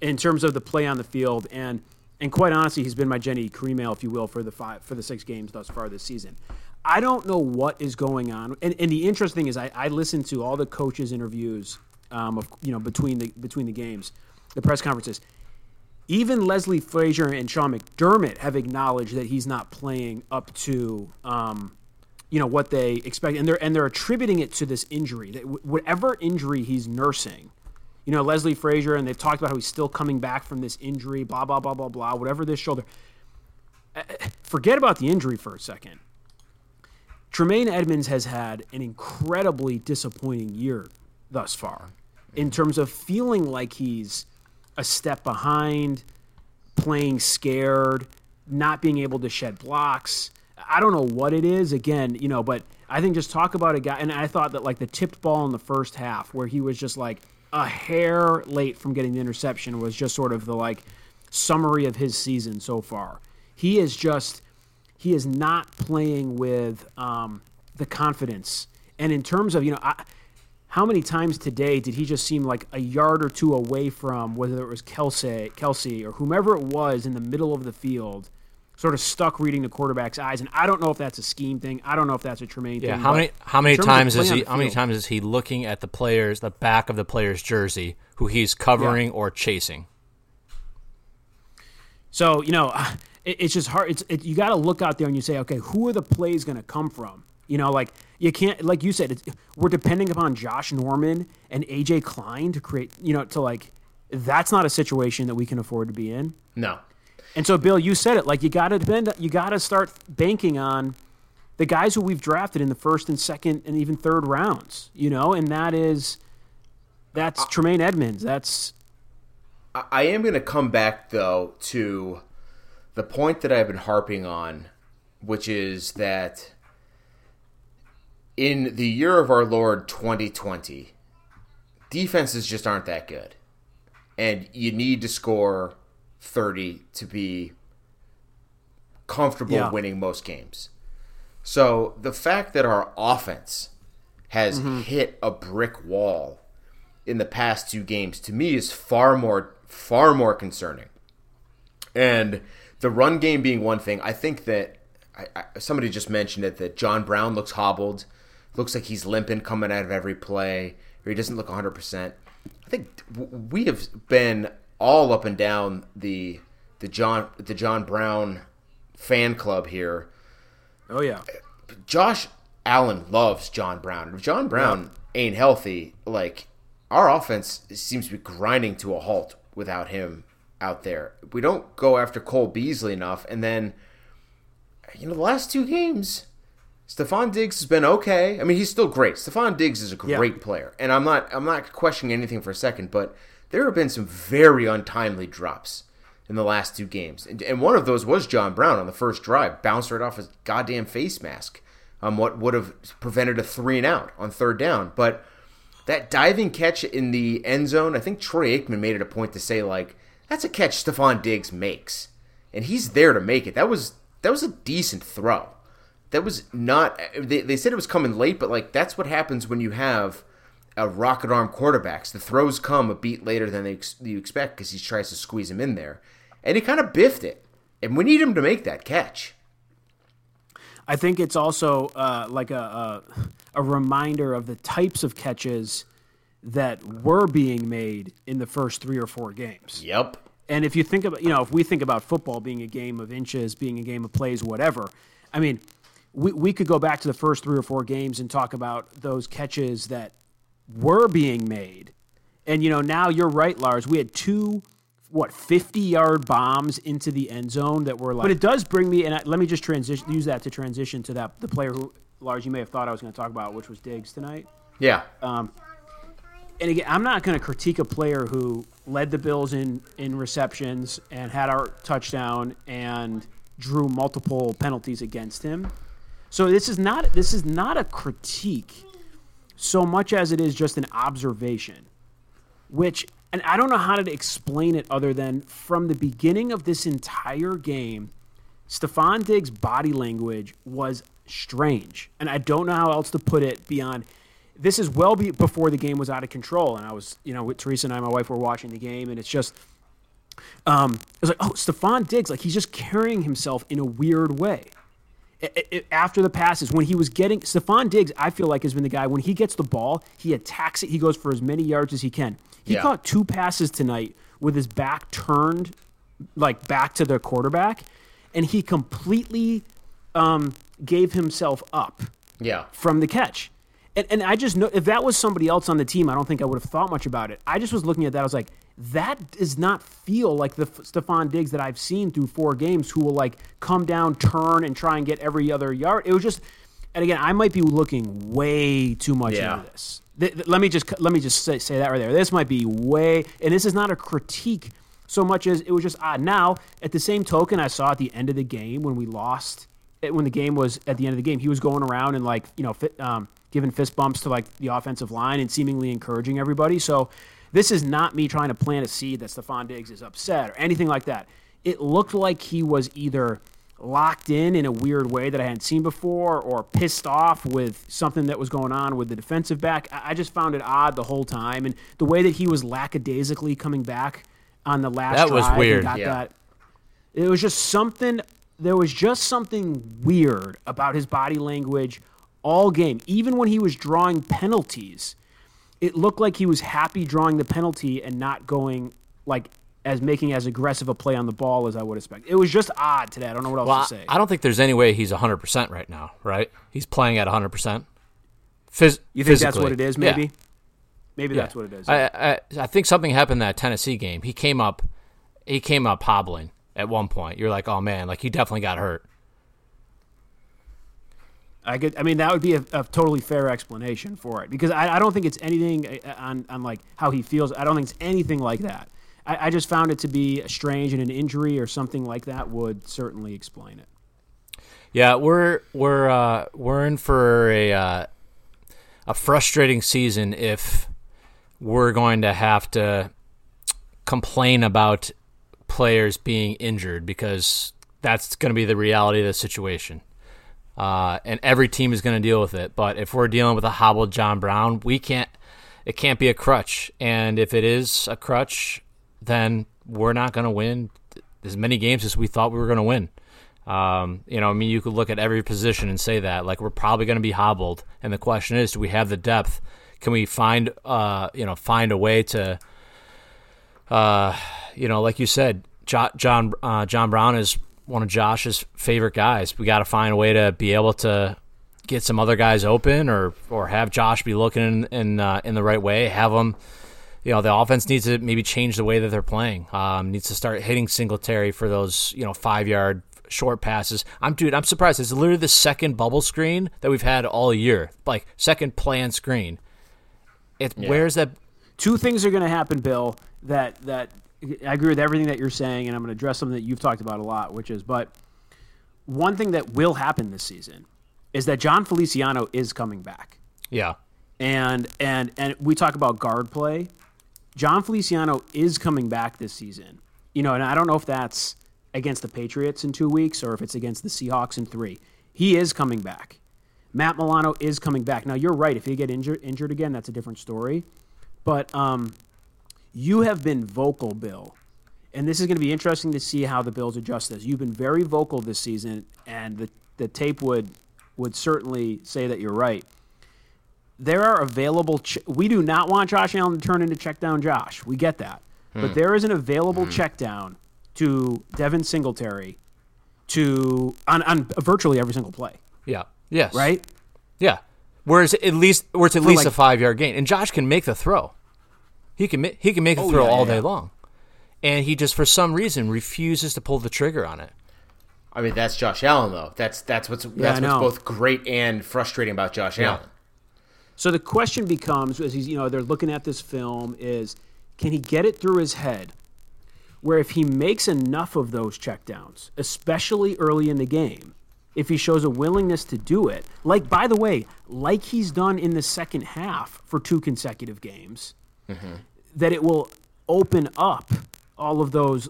[SPEAKER 3] in terms of the play on the field and and quite honestly, he's been my Genny Cream Ale, if you will, for the five for the six games thus far this season. I don't know what is going on, and, and the interesting is I, I listened to all the coaches' interviews um, of you know between the between the games, the press conferences. Even Leslie Frazier and Sean McDermott have acknowledged that he's not playing up to um, you know what they expect, and they're and they're attributing it to this injury. That whatever injury he's nursing, you know Leslie Frazier, and they've talked about how he's still coming back from this injury. Blah blah blah blah blah. Whatever this shoulder. Uh, Forget about the injury for a second. Tremaine Edmunds has had an incredibly disappointing year thus far in terms of feeling like he's a step behind, playing scared, not being able to shed blocks. I don't know what it is again, you know, but I think just talk about a guy and I thought that like the tipped ball in the first half where he was just like a hair late from getting the interception was just sort of the like summary of his season so far. He is just he is not playing with um, the confidence. And in terms of, you know, I, how many times today did he just seem like a yard or two away from whether it was Kelce, Kelce or whomever it was in the middle of the field, sort of stuck reading the quarterback's eyes? And I don't know if that's a scheme thing. I don't know if that's a Tremaine
[SPEAKER 4] Yeah,
[SPEAKER 3] thing.
[SPEAKER 4] how many how many
[SPEAKER 3] in terms of
[SPEAKER 4] times is he how many times is he looking at the players the back of the player's jersey who he's covering or chasing?
[SPEAKER 3] So you know, it, it's just hard. It's it, you got to look out there and you say, okay, who are the plays going to come from? You know, like you can't, like you said, it's, we're depending upon Josh Norman and AJ Klein to create. You know, to like, that's not a situation that we can afford to be in.
[SPEAKER 2] no.
[SPEAKER 3] And so, Bill, you said it. Like you got to depend. You got to start banking on the guys who we've drafted in the first and second and even third rounds. You know, and that is that's Tremaine Edmunds. That's
[SPEAKER 2] I- I am going to come back though to the point that I've been harping on, which is that in the year of our Lord 2020, defenses just aren't that good. And you need to score 30 to be comfortable
[SPEAKER 3] Yeah.
[SPEAKER 2] winning most games. So the fact that our offense has mm-hmm. hit a brick wall in the past two games to me is far more far more concerning. And the run game being one thing, I think that I, I, somebody just mentioned it that John Brown looks hobbled, looks like he's limping coming out of every play, or he doesn't look 100%. I think we have been all up and down the the John the John Brown fan club here
[SPEAKER 3] oh yeah,
[SPEAKER 2] Josh Allen loves John Brown. If John Brown ain't healthy, like our offense seems to be grinding to a halt without him out there. We don't go after Cole Beasley enough, and then you know the last two games, Stefon Diggs has been okay. I mean, he's still great. Stefon Diggs is a
[SPEAKER 3] Yeah.
[SPEAKER 2] great player, and I'm not I'm not questioning anything for a second, but there have been some very untimely drops in the last two games, and, and one of those was John Brown on the first drive, bounced right off his goddamn face mask. Um, what would have prevented a three and out on third down, but that diving catch in the end zone, I think Troy Aikman made it a point to say like that's a catch Stefon Diggs makes, and he's there to make it. That was that was a decent throw. That was not. They, they said it was coming late, but like that's what happens when you have a rocket arm quarterbacks. The throws come a beat later than they ex- you expect because he tries to squeeze him in there, and he kind of biffed it. And we need him to make that catch.
[SPEAKER 3] I think it's also uh, like a, a a reminder of the types of catches that were being made in the first three or four games.
[SPEAKER 2] Yep.
[SPEAKER 3] And if you think about, you know, if we think about football being a game of inches, being a game of plays, whatever, I mean, we, we could go back to the first three or four games and talk about those catches that were being made. And, you know, now you're right, Lars. We had two, what, 50 yard bombs into the end zone that were like. But it does bring me, and I, let me just transition, use that to transition to that, the player who, Lars, you may have thought I was going to talk about, which was Diggs tonight
[SPEAKER 2] Yeah.
[SPEAKER 3] Um, and again, I'm not going to critique a player who led the Bills in in receptions and had our touchdown and drew multiple penalties against him. So this is not this is not a critique so much as it is just an observation. Which and I don't know how to explain it other than from the beginning of this entire game, Stefon Diggs' body language was strange. And I don't know how else to put it beyond this is well be, before the game was out of control. And I was, you know, with Teresa and I, my wife, were watching the game, and it's just, um, it was like, oh, Stefon Diggs, like he's just carrying himself in a weird way. After the passes, when he was getting Stefon Diggs, I feel like has been the guy when he gets the ball, he attacks it, he goes for as many yards as he can. He
[SPEAKER 2] Yeah.
[SPEAKER 3] caught two passes tonight with his back turned, like back to the quarterback, and he completely um, gave himself up
[SPEAKER 2] Yeah.
[SPEAKER 3] from the catch. And, and I just know if that was somebody else on the team, I don't think I would have thought much about it. I just was looking at that. I was like, that does not feel like the F- Stefon Diggs that I've seen through four games who will like come down, turn, and try and get every other yard. It was just, and again, I might be looking way too much
[SPEAKER 2] Yeah.
[SPEAKER 3] into this. Th- th- let me just let me just say, say that right there. This might be way, and this is not a critique so much as it was just odd. Now, at the same token, I saw at the end of the game when we lost, when the game was at the end of the game, he was going around and like you know, fit, um, giving fist bumps to like the offensive line and seemingly encouraging everybody. So this is not me trying to plant a seed that Stefon Diggs is upset or anything like that. It looked like he was either locked in in a weird way that I hadn't seen before or pissed off with something that was going on with the defensive back. I I just found it odd the whole time. And the way that he was lackadaisically coming back on the last
[SPEAKER 4] That was
[SPEAKER 3] drive and
[SPEAKER 4] weird.
[SPEAKER 3] got
[SPEAKER 2] Yeah.
[SPEAKER 3] that it was just something there was just something weird about his body language all game even when he was drawing penalties it looked like he was happy drawing the penalty and not going like as making as aggressive a play on the ball as I would expect. It was just odd today. I don't know what else
[SPEAKER 4] Well,
[SPEAKER 3] to say.
[SPEAKER 4] I don't think there's any way he's 100% right now, right? He's playing at 100%. Phys-
[SPEAKER 3] you think that's what it is?
[SPEAKER 4] Yeah.
[SPEAKER 3] Maybe. Maybe
[SPEAKER 4] Yeah.
[SPEAKER 3] that's what it is.
[SPEAKER 4] I, I I think something happened in that Tennessee game. He came up, he came up hobbling at one point. You're like, oh man, like he definitely got hurt.
[SPEAKER 3] I could. I mean, that would be a, a totally fair explanation for it because I, I don't think it's anything uh, on on like how he feels. I don't think it's anything like that. I, I just found it to be strange, and an injury or something like that would certainly explain it.
[SPEAKER 4] Yeah, we're we're uh, we're in for a uh, a frustrating season if we're going to have to complain about players being injured because that's going to be the reality of the situation. Uh, and every team is going to deal with it. But if we're dealing with a hobbled John Brown, we can't. It can't be a crutch. And if it is a crutch, then we're not going to win as many games as we thought we were going to win. Um, you know, I mean, you could look at every position and say that, like, we're probably going to be hobbled. And the question is, do we have the depth? Can we find, uh, you know, find a way to, uh, you know, like you said, jo- John uh, John Brown is one of Josh's favorite guys. We got to find a way to be able to get some other guys open, or or have Josh be looking in in, uh, in the right way. Have them, you know, the offense needs to maybe change the way that they're playing. Um, needs to start hitting Singletary for those, you know, five yard short passes. I'm dude. I'm surprised. It's literally the second bubble screen that we've had all year. Like second plan screen. It where's that?
[SPEAKER 3] two things are going to happen, Bill. That that I agree with everything that you're saying, and I'm going to address something that you've talked about a lot, which is, but one thing that will happen this season is that Jon Feliciano is coming back,
[SPEAKER 4] Yeah.
[SPEAKER 3] and and and we talk about guard play. Jon Feliciano is coming back this season. You know, and I don't know if that's against the Patriots in two weeks or if it's against the Seahawks in three. He is coming back. Matt Milano is coming back. Now you're right. If he get injured injured again, that's a different story. But um, you have been vocal, Bill, and this is going to be interesting to see how the Bills adjust this. You've been very vocal this season, and the the tape would would certainly say that you're right. There are available. Ch- we do not want Josh Allen to turn into check down Josh. We get that, but hmm. there is an available hmm. check down to Devin Singletary to on, on virtually every single play.
[SPEAKER 4] Yeah. Yes.
[SPEAKER 3] Right?
[SPEAKER 4] Yeah. Whereas at least, where it's at least
[SPEAKER 3] like-
[SPEAKER 4] a five yard gain, and Josh can make the throw. He can ma- he can make the throw
[SPEAKER 3] Oh, yeah,
[SPEAKER 4] all
[SPEAKER 3] yeah,
[SPEAKER 4] day long, and he just for some reason refuses to pull the trigger on it.
[SPEAKER 2] I mean, that's Josh Allen though. That's that's what's that's what's both great and frustrating about Josh
[SPEAKER 4] Yeah.
[SPEAKER 2] Allen.
[SPEAKER 3] So the question becomes, as he's, you know, they're looking at this film, is can he get it through his head where if he makes enough of those checkdowns, especially early in the game, if he shows a willingness to do it, like by the way, like he's done in the second half for two consecutive games, mm-hmm. That it will open up all of those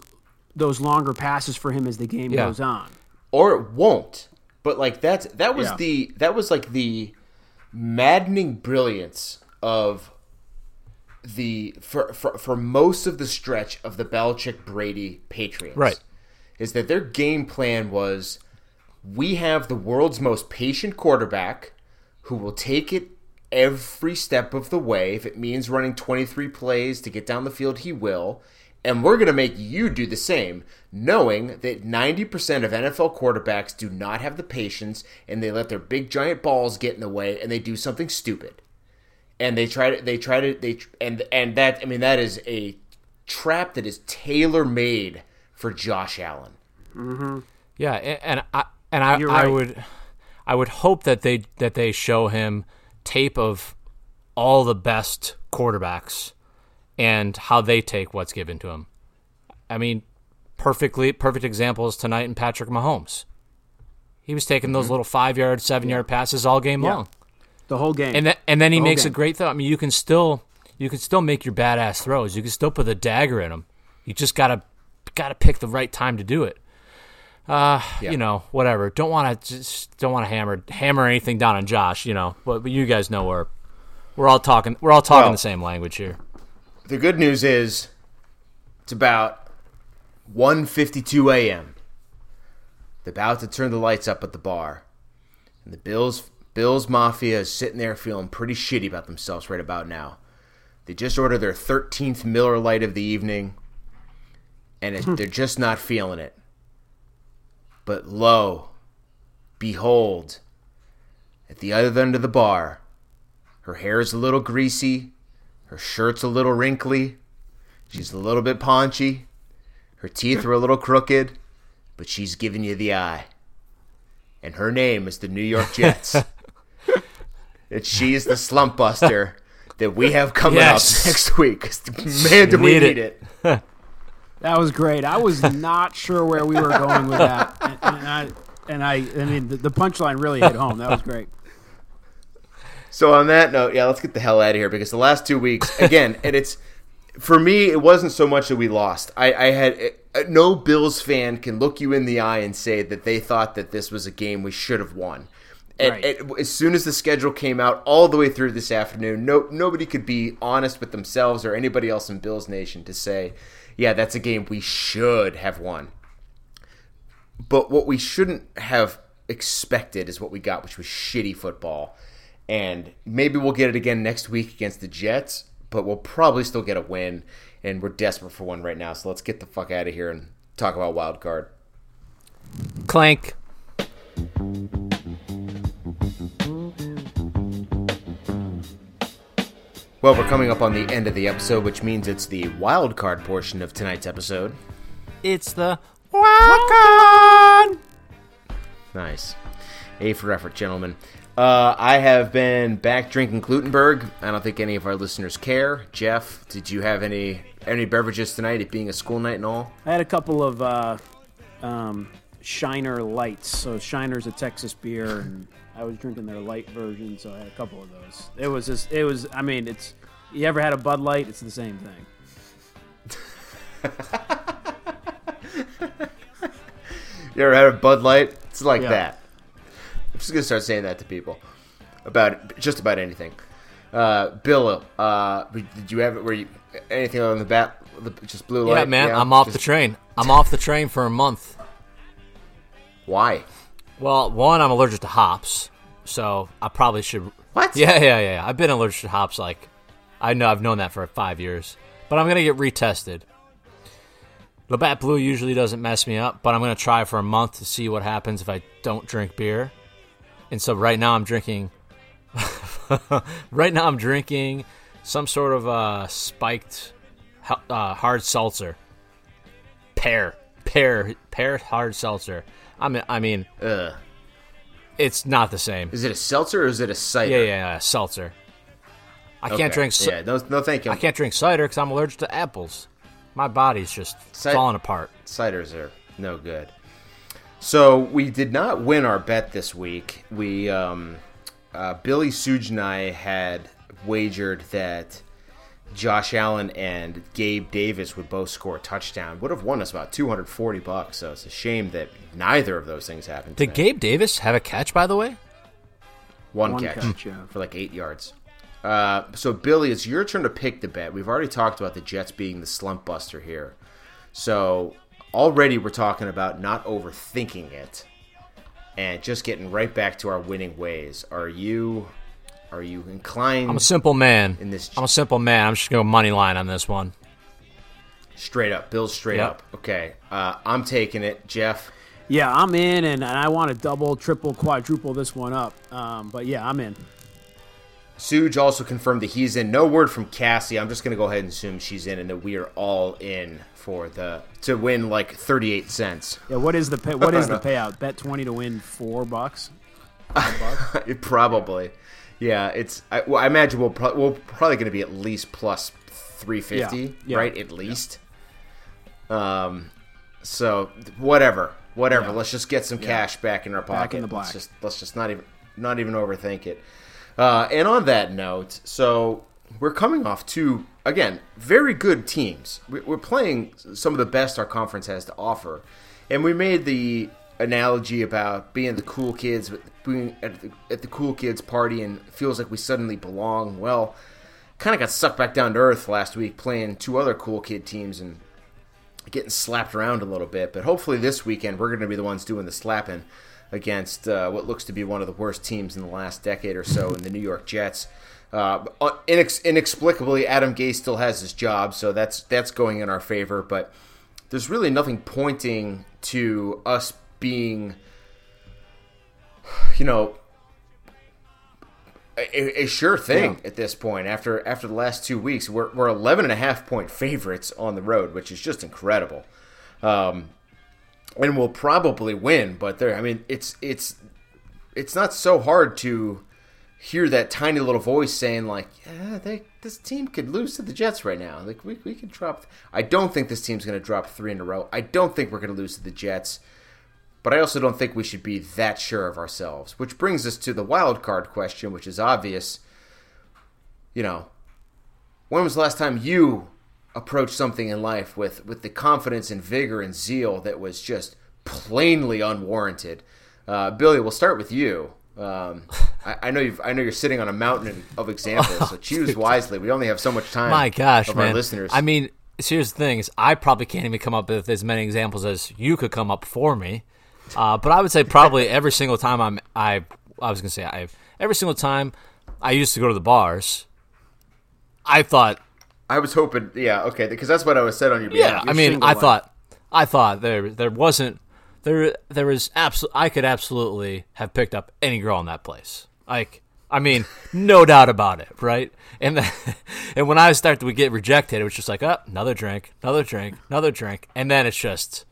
[SPEAKER 3] those longer passes for him as the game
[SPEAKER 4] Yeah.
[SPEAKER 3] goes on.
[SPEAKER 2] or it won't. But like that's that was
[SPEAKER 3] Yeah.
[SPEAKER 2] the that was like the maddening brilliance of the for, for for most of the stretch of the Belichick Brady Patriots.
[SPEAKER 4] Right.
[SPEAKER 2] Is that their game plan was we have the world's most patient quarterback who will take it every step of the way. If it means running 23 plays to get down the field, he will. And we're going to make you do the same, knowing that 90% of NFL quarterbacks do not have the patience and they let their big giant balls get in the way and they do something stupid. And they try to, they try to, they, and, and that, I mean, that is a trap that is tailor made for Josh Allen. Mm-hmm.
[SPEAKER 4] Yeah, a- and I and I,
[SPEAKER 3] You're
[SPEAKER 4] I would I would hope that they that they show him tape of all the best quarterbacks and how they take what's given to them. I mean, perfectly perfect examples tonight in Patrick Mahomes. He was taking those little five yard, seven yard passes all game
[SPEAKER 3] Mm-hmm. Yeah.
[SPEAKER 4] long,
[SPEAKER 3] The whole game.
[SPEAKER 4] and then and then he
[SPEAKER 3] The
[SPEAKER 4] makes a great throw. I mean, you can still you can still make your badass throws. You can still put the dagger in them. You just gotta gotta pick the right time to do it. Uh, you know, whatever. Don't want to just don't want to hammer hammer anything down on Josh. You know, but, but you guys know we're we're all talking we're all talking
[SPEAKER 2] Well-
[SPEAKER 4] the same language here.
[SPEAKER 2] The good news is it's about 1:52 a.m. They're about to turn the lights up at the bar. And the Bills Bills Mafia is sitting there feeling pretty shitty about themselves right about now. They just ordered their 13th Miller Lite of the evening and it, they're just not feeling it. But lo, behold, at the other end of the bar, her hair is a little greasy, her shirt's a little wrinkly. She's a little bit paunchy. Her teeth are a little crooked, but she's giving you the eye. And her name is the New York Jets. and she is the slump buster that we have coming
[SPEAKER 4] Yes.
[SPEAKER 2] up next week. Man, do we
[SPEAKER 4] Need
[SPEAKER 2] need
[SPEAKER 4] it.
[SPEAKER 2] it.
[SPEAKER 3] That was great. I was not sure where we were going with that, and, and I, and I, I mean, the, the punchline really hit home. That was great.
[SPEAKER 2] So on that note, yeah, let's get the hell out of here because the last two weeks, again, and it's for me, it wasn't so much that we lost. I, I had uh, no Bills fan can look you in the eye and say that they thought that this was a game we should have won. And,
[SPEAKER 3] Right.
[SPEAKER 2] and as soon as the schedule came out, all the way through this afternoon, no nobody could be honest with themselves or anybody else in Bills Nation to say, yeah, that's a game we should have won. But what we shouldn't have expected is what we got, which was shitty football. And maybe we'll get it again next week against the Jets, but we'll probably still get a win. And we're desperate for one right now. So let's get the fuck out of here and talk about wild card.
[SPEAKER 4] Clank.
[SPEAKER 2] Well, we're coming up on the end of the episode, which means it's the wild card portion of tonight's episode.
[SPEAKER 4] It's the wild card.
[SPEAKER 2] Nice. A for effort, gentlemen. Uh, I have been back drinking Glutenberg. I don't think any of our listeners care. Jeff, did you have any any beverages tonight? It being a school night and all.
[SPEAKER 3] I had a couple of uh, um, Shiner lights. So Shiner's a Texas beer, and I was drinking their light version, so I had a couple of those. It was just, it was. I mean, it's. You ever had a Bud Light? It's the same thing.
[SPEAKER 2] You ever had a Bud Light? It's like
[SPEAKER 3] Yeah.
[SPEAKER 2] that. I'm just gonna start saying that to people about just about anything. Uh, Bill, uh, did you have Were you anything on the bat? the- Just blue light?
[SPEAKER 4] Yeah, man, I'm off the train. I'm off the train for a month.
[SPEAKER 2] Why?
[SPEAKER 4] Well, one, I'm allergic to hops, so I probably should.
[SPEAKER 2] What?
[SPEAKER 4] Yeah, yeah, yeah. I've been allergic to hops. Like, I know I've known that for five years, but I'm gonna get retested. Labatt Blue usually doesn't mess me up, but I'm gonna try for a month to see what happens if I don't drink beer. And so right now I'm drinking. right now I'm drinking some sort of uh, spiked uh, hard seltzer. Pear, pear, pear hard seltzer. I mean, I mean,
[SPEAKER 2] Ugh.
[SPEAKER 4] it's not the same.
[SPEAKER 2] Is it a seltzer or is it a cider?
[SPEAKER 4] Yeah, yeah, yeah, seltzer. I
[SPEAKER 2] Okay.
[SPEAKER 4] can't drink.
[SPEAKER 2] Yeah, no, no, thank you.
[SPEAKER 4] I can't drink cider because I'm allergic to apples. My body's just falling apart.
[SPEAKER 2] Ciders are no good. So we did not win our bet this week. We um, uh, Billy Suge and I had wagered that Josh Allen and Gabe Davis would both score a touchdown. Would have won us about two hundred forty bucks. So it's a shame that neither of those things happened.
[SPEAKER 4] Did
[SPEAKER 2] today.
[SPEAKER 4] Gabe Davis have a catch, by the way?
[SPEAKER 2] one,
[SPEAKER 3] One
[SPEAKER 2] catch,
[SPEAKER 3] catch, yeah.
[SPEAKER 2] for like eight yards. Uh, so Billy, it's your turn to pick the bet. We've already talked about the Jets being the slump buster here. So already we're talking about not overthinking it and just getting right back to our winning ways. Are you are you inclined
[SPEAKER 4] I'm a simple man.
[SPEAKER 2] In this-
[SPEAKER 4] I'm a simple man. I'm just going to go money line on this one.
[SPEAKER 2] straight up? Bill straight
[SPEAKER 4] Yep.
[SPEAKER 2] up. Okay. Uh, I'm taking it. Jeff.
[SPEAKER 3] Yeah, I'm in, and, and I want to double, triple, quadruple this one up. Um, but yeah, I'm in.
[SPEAKER 2] Suge also confirmed that he's in. No word from Cassie. I'm just going to go ahead and assume she's in and that we are all in for the to win like 38 cents.
[SPEAKER 3] Yeah, what is the pay, what is the payout? Bet twenty to win four bucks.
[SPEAKER 2] It probably. Yeah, it's. I, well, I imagine we'll, pro- we're probably going to be at least plus 350,
[SPEAKER 3] Yeah, yeah.
[SPEAKER 2] right? At least. Um, so whatever, whatever.
[SPEAKER 3] Yeah.
[SPEAKER 2] Let's just get some cash back in our pocket.
[SPEAKER 3] Back in the
[SPEAKER 2] Let's
[SPEAKER 3] black.
[SPEAKER 2] just let's just not even not even overthink it. Uh, and on that note, so we're coming off two again very good teams. We're playing some of the best our conference has to offer, and we made the analogy about being the cool kids, being at the, at the cool kids party, and feels like we suddenly belong. Well, kind of got sucked back down to earth last week playing two other cool kid teams and getting slapped around a little bit. But hopefully this weekend we're going to be the ones doing the slapping against uh, what looks to be one of the worst teams in the last decade or so in the New York Jets. Uh, inex- inexplicably, Adam Gase still has his job, so that's that's going in our favor. But there's really nothing pointing to us being, you know, a, a sure thing at this point. After after the last two weeks we're, we're 11 and a half point favorites on the road which is just incredible. Um, and we'll probably win but there i mean it's it's it's not so hard to hear that tiny little voice saying like yeah they, this team could lose to the jets right now. Like we, we could drop i don't think this team's going to drop three in a row. I don't think we're going to lose to the jets but I also don't think we should be that sure of ourselves. Which brings us to the wild card question, which is obvious. You know, when was the last time you approached something in life with, with the confidence and vigor and zeal that was just plainly unwarranted? Uh, Billy, we'll start with you. Um, I, I know you've, I know you're sitting on a mountain of examples, so choose wisely. We only have so much time.
[SPEAKER 4] My gosh, man!
[SPEAKER 2] our listeners.
[SPEAKER 4] I mean, here's the thing: is I probably can't even come up with as many examples as you could come up for me. Uh, but I would say probably every single time I'm I I was gonna say I every single time I used to go to the bars. I thought,
[SPEAKER 2] I was hoping, yeah, okay, because that's what I was said on your behalf.
[SPEAKER 4] yeah. I mean, I
[SPEAKER 2] one.
[SPEAKER 4] thought, I thought there there wasn't there there was absolutely I could absolutely have picked up any girl in that place. Like, I mean, no doubt about it, right? And then, and when I start to get rejected, it was just like, oh, another drink, another drink, another drink, and then it's just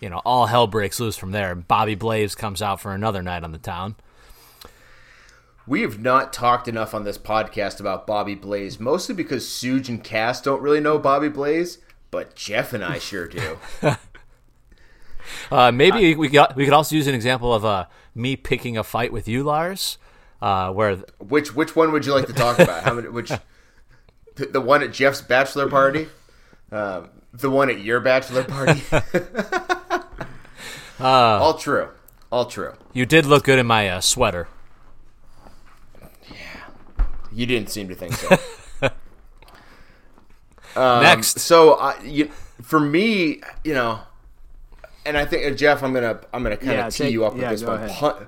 [SPEAKER 4] you know, all hell breaks loose from there. Bobby Blaze comes out for another night on the town.
[SPEAKER 2] We have not talked enough on this podcast about Bobby Blaze, mostly because Suge and Cass don't really know Bobby Blaze, but Jeff and I sure do.
[SPEAKER 4] Uh, maybe we got we could also use an example of uh, me picking a fight with you, Lars, uh, where
[SPEAKER 2] which which one would you like to talk about? How many? Which the, the one at Jeff's bachelor party, um, the one at your bachelor party. All true. All true.
[SPEAKER 4] you did look good in my uh, sweater. Yeah.
[SPEAKER 2] You didn't seem to think so.
[SPEAKER 4] Next,
[SPEAKER 2] so uh, you, for me, you know, and I think uh, Jeff, I'm gonna I'm gonna kind of
[SPEAKER 3] Yeah,
[SPEAKER 2] tee
[SPEAKER 3] take-
[SPEAKER 2] you up with
[SPEAKER 3] yeah,
[SPEAKER 2] this one. Pun,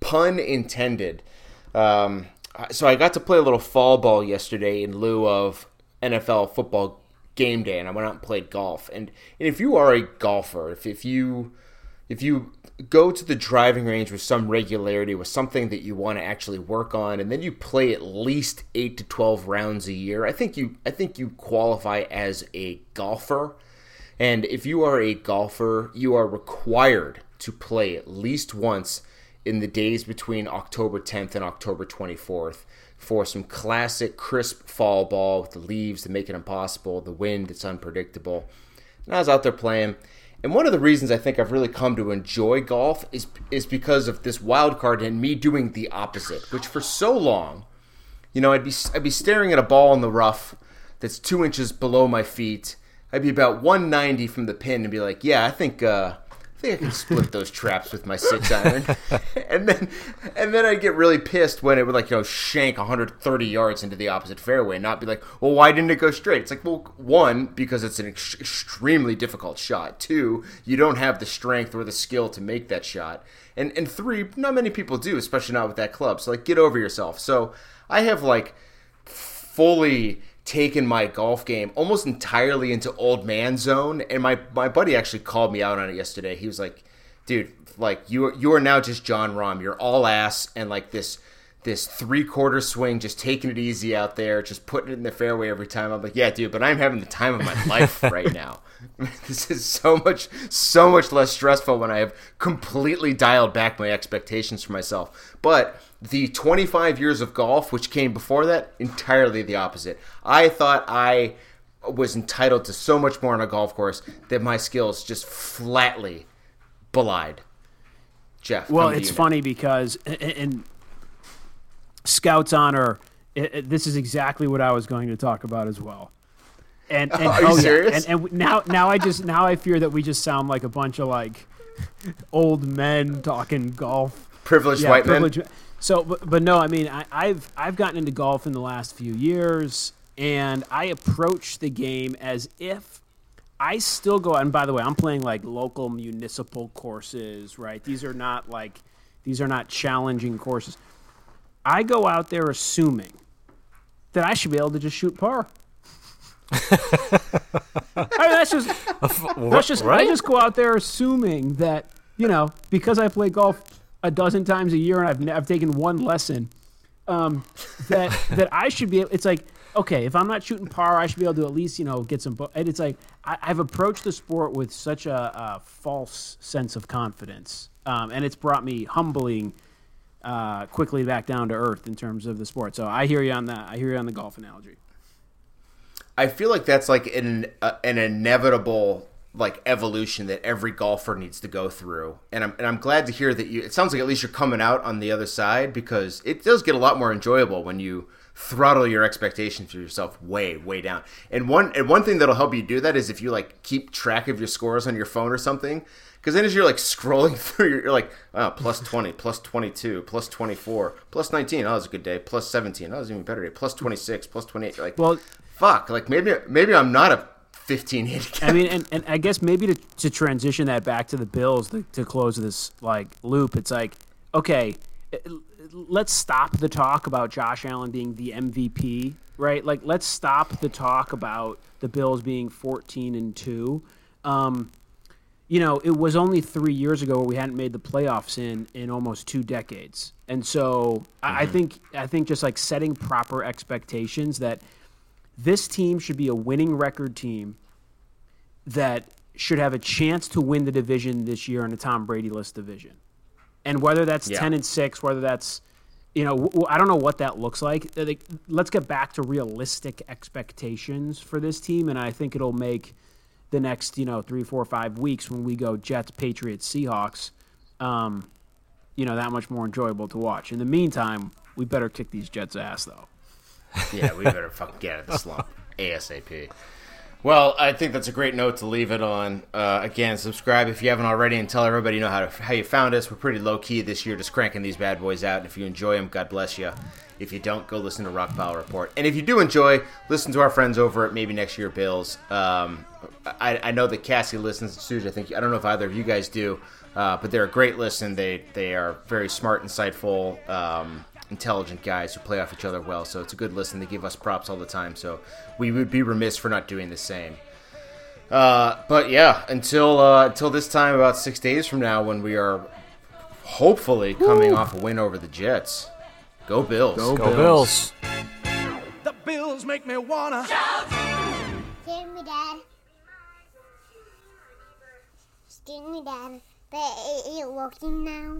[SPEAKER 2] pun intended. Um, so I got to play a little fall ball yesterday in lieu of NFL football game day, and I went out and played golf. And, and if you are a golfer, if if you if you go to the driving range with some regularity with something that you want to actually work on and then you play at least 8 to 12 rounds a year i think you i think you qualify as a golfer. And if you are a golfer you are required to play at least once in the days between october 10th and october 24th for some classic crisp fall ball with the leaves that make it impossible the wind that's unpredictable. And i was out there playing and one of the reasons I think I've really come to enjoy golf is is because of this wild card and me doing the opposite, which for so long, you know, I'd be I'd be staring at a ball in the rough that's two inches below my feet. I'd be about 190 from the pin and be like, yeah, I think uh, I think I can split those traps with my six iron. and then and then I'd get really pissed when it would like you know shank 130 yards into the opposite fairway, and not be like, well, why didn't it go straight? It's like, well, one because it's an ex- extremely difficult shot. Two, you don't have the strength or the skill to make that shot. And and three, not many people do, especially not with that club. So like, get over yourself. So I have like fully taken my golf game almost entirely into old man zone and my my buddy actually called me out on it yesterday he was like dude like you are, you are now just Jon Rahm. you're all ass and like this this three quarter swing just taking it easy out there just putting it in the fairway every time I'm like yeah dude but I'm having the time of my life right now this is so much so much less stressful when I have completely dialed back my expectations for myself but the 25 years of golf, which came before that, entirely the opposite. I thought I was entitled to so much more on a golf course that my skills just flatly belied. Jeff,
[SPEAKER 3] Well, it's funny because in, in Scouts honor, it, it- this is exactly what I was going to talk about as well. And, and
[SPEAKER 2] Are you
[SPEAKER 3] oh, yeah, and, and now now I just now I fear that we just sound like a bunch of like old men talking golf.
[SPEAKER 2] Privileged
[SPEAKER 3] Yeah,
[SPEAKER 2] white
[SPEAKER 3] privileged
[SPEAKER 2] men.
[SPEAKER 3] men. So, but, but no, I mean, I, I've I've gotten into golf in the last few years, and I approach the game as if I still go out. And by the way, I'm playing like local municipal courses, right? These are not like these are not challenging courses. I go out there assuming that I should be able to just shoot par. I mean, that's just that's just I just go out there assuming that you know because I play golf a dozen times a year and I've I've taken one lesson um, that that I should be. able It's like okay, if I'm not shooting par, I should be able to at least you know get some. And it's like I, I've approached the sport with such a, a false sense of confidence, um, and it's brought me humbling. Uh, quickly back down to earth in terms of the sport. So I hear you on that. I hear you on the golf analogy.
[SPEAKER 2] I feel like that's like an uh, an inevitable like evolution that every golfer needs to go through. And I'm and I'm glad to hear that you. It sounds like at least you're coming out on the other side because it does get a lot more enjoyable when you throttle your expectations for yourself way way down. And one and one thing that'll help you do that is if you like keep track of your scores on your phone or something. Because then as you're like scrolling through, you're like, oh, plus 20, plus 22, plus 24, plus 19. Oh, that was a good day. Plus 17. That was an even better day. Plus 26, plus 28. You're like,
[SPEAKER 3] Well,
[SPEAKER 2] fuck like maybe maybe i'm not a 15 handicap
[SPEAKER 3] I mean, and, and I guess maybe to, to transition that back to the Bills to, to close this like loop, it's like okay, eh, let's stop the talk about Josh Allen being the MVP, right? Like, let's stop the talk about the Bills being 14 and two. Um, you know, it was only three years ago where we hadn't made the playoffs in in almost two decades, and so I, I mm-hmm. think I think just like setting proper expectations that this team should be a winning record team that should have a chance to win the division this year in a Tom Brady list division. And whether that's
[SPEAKER 2] Yeah.
[SPEAKER 3] 10 and 6, whether that's you know, I don't know what that looks. Like, Let's get back to realistic expectations for this team, and I think it'll make the next, you know, three, four, five weeks when we go Jets, Patriots, Seahawks, um, you know, that much more enjoyable to watch. In the meantime, we better kick these Jets' ass, though.
[SPEAKER 2] Yeah, we better fucking get out of the slump ASAP. Well, I think that's a great note to leave it on. Uh, again, subscribe if you haven't already, and tell everybody you know how to, how you found us. We're pretty low key this year, just cranking these bad boys out. And if you enjoy them, God bless you. If you don't, go listen to Rock Pile Report. And if you do enjoy, listen to our friends over at Maybe Next Year Bills. Um, I, I know that Cassie listens to Suge. I think I don't know if either of you guys do, uh, but they're a great listen. They they are very smart, insightful. Um, intelligent guys who play off each other well. So it's a good listen. They give us props all the time. So we would be remiss for not doing the same. Uh, but yeah, until uh, until this time, about six days from now, when we are hopefully coming off a win over the Jets. Go Bills.
[SPEAKER 3] Go
[SPEAKER 4] Go Bills.
[SPEAKER 1] The Bills make me wanna.
[SPEAKER 5] Scared me, Dad. Scared me, Dad. But it, it working now.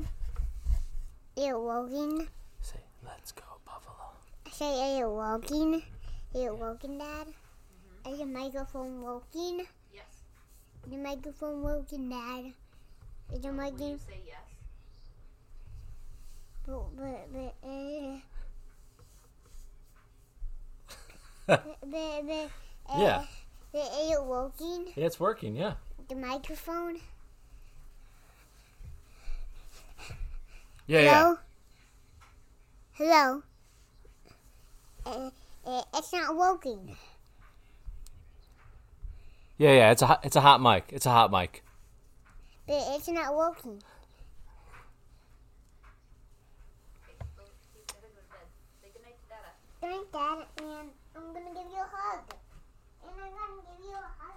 [SPEAKER 5] It working.
[SPEAKER 4] Say, let's go, Buffalo.
[SPEAKER 5] I say, it working. Is It working, Dad. Is the microphone working?
[SPEAKER 6] Yes.
[SPEAKER 5] The microphone working, Dad. Is the microphone?
[SPEAKER 6] Say yes.
[SPEAKER 5] But, but, but, uh, but, but, but, uh,
[SPEAKER 4] Yeah.
[SPEAKER 5] is it working?
[SPEAKER 4] Yeah, it's working. Yeah.
[SPEAKER 5] The microphone?
[SPEAKER 4] Yeah, yeah.
[SPEAKER 5] Hello? Hello? Uh, uh, it's not working.
[SPEAKER 4] Yeah, yeah. It's a hot, it's a hot mic. It's a hot mic.
[SPEAKER 5] But it's not working.
[SPEAKER 6] Say goodnight to Dada.
[SPEAKER 5] Thank Dad, and I'm gonna give you a hug. And I'm gonna give you a hug.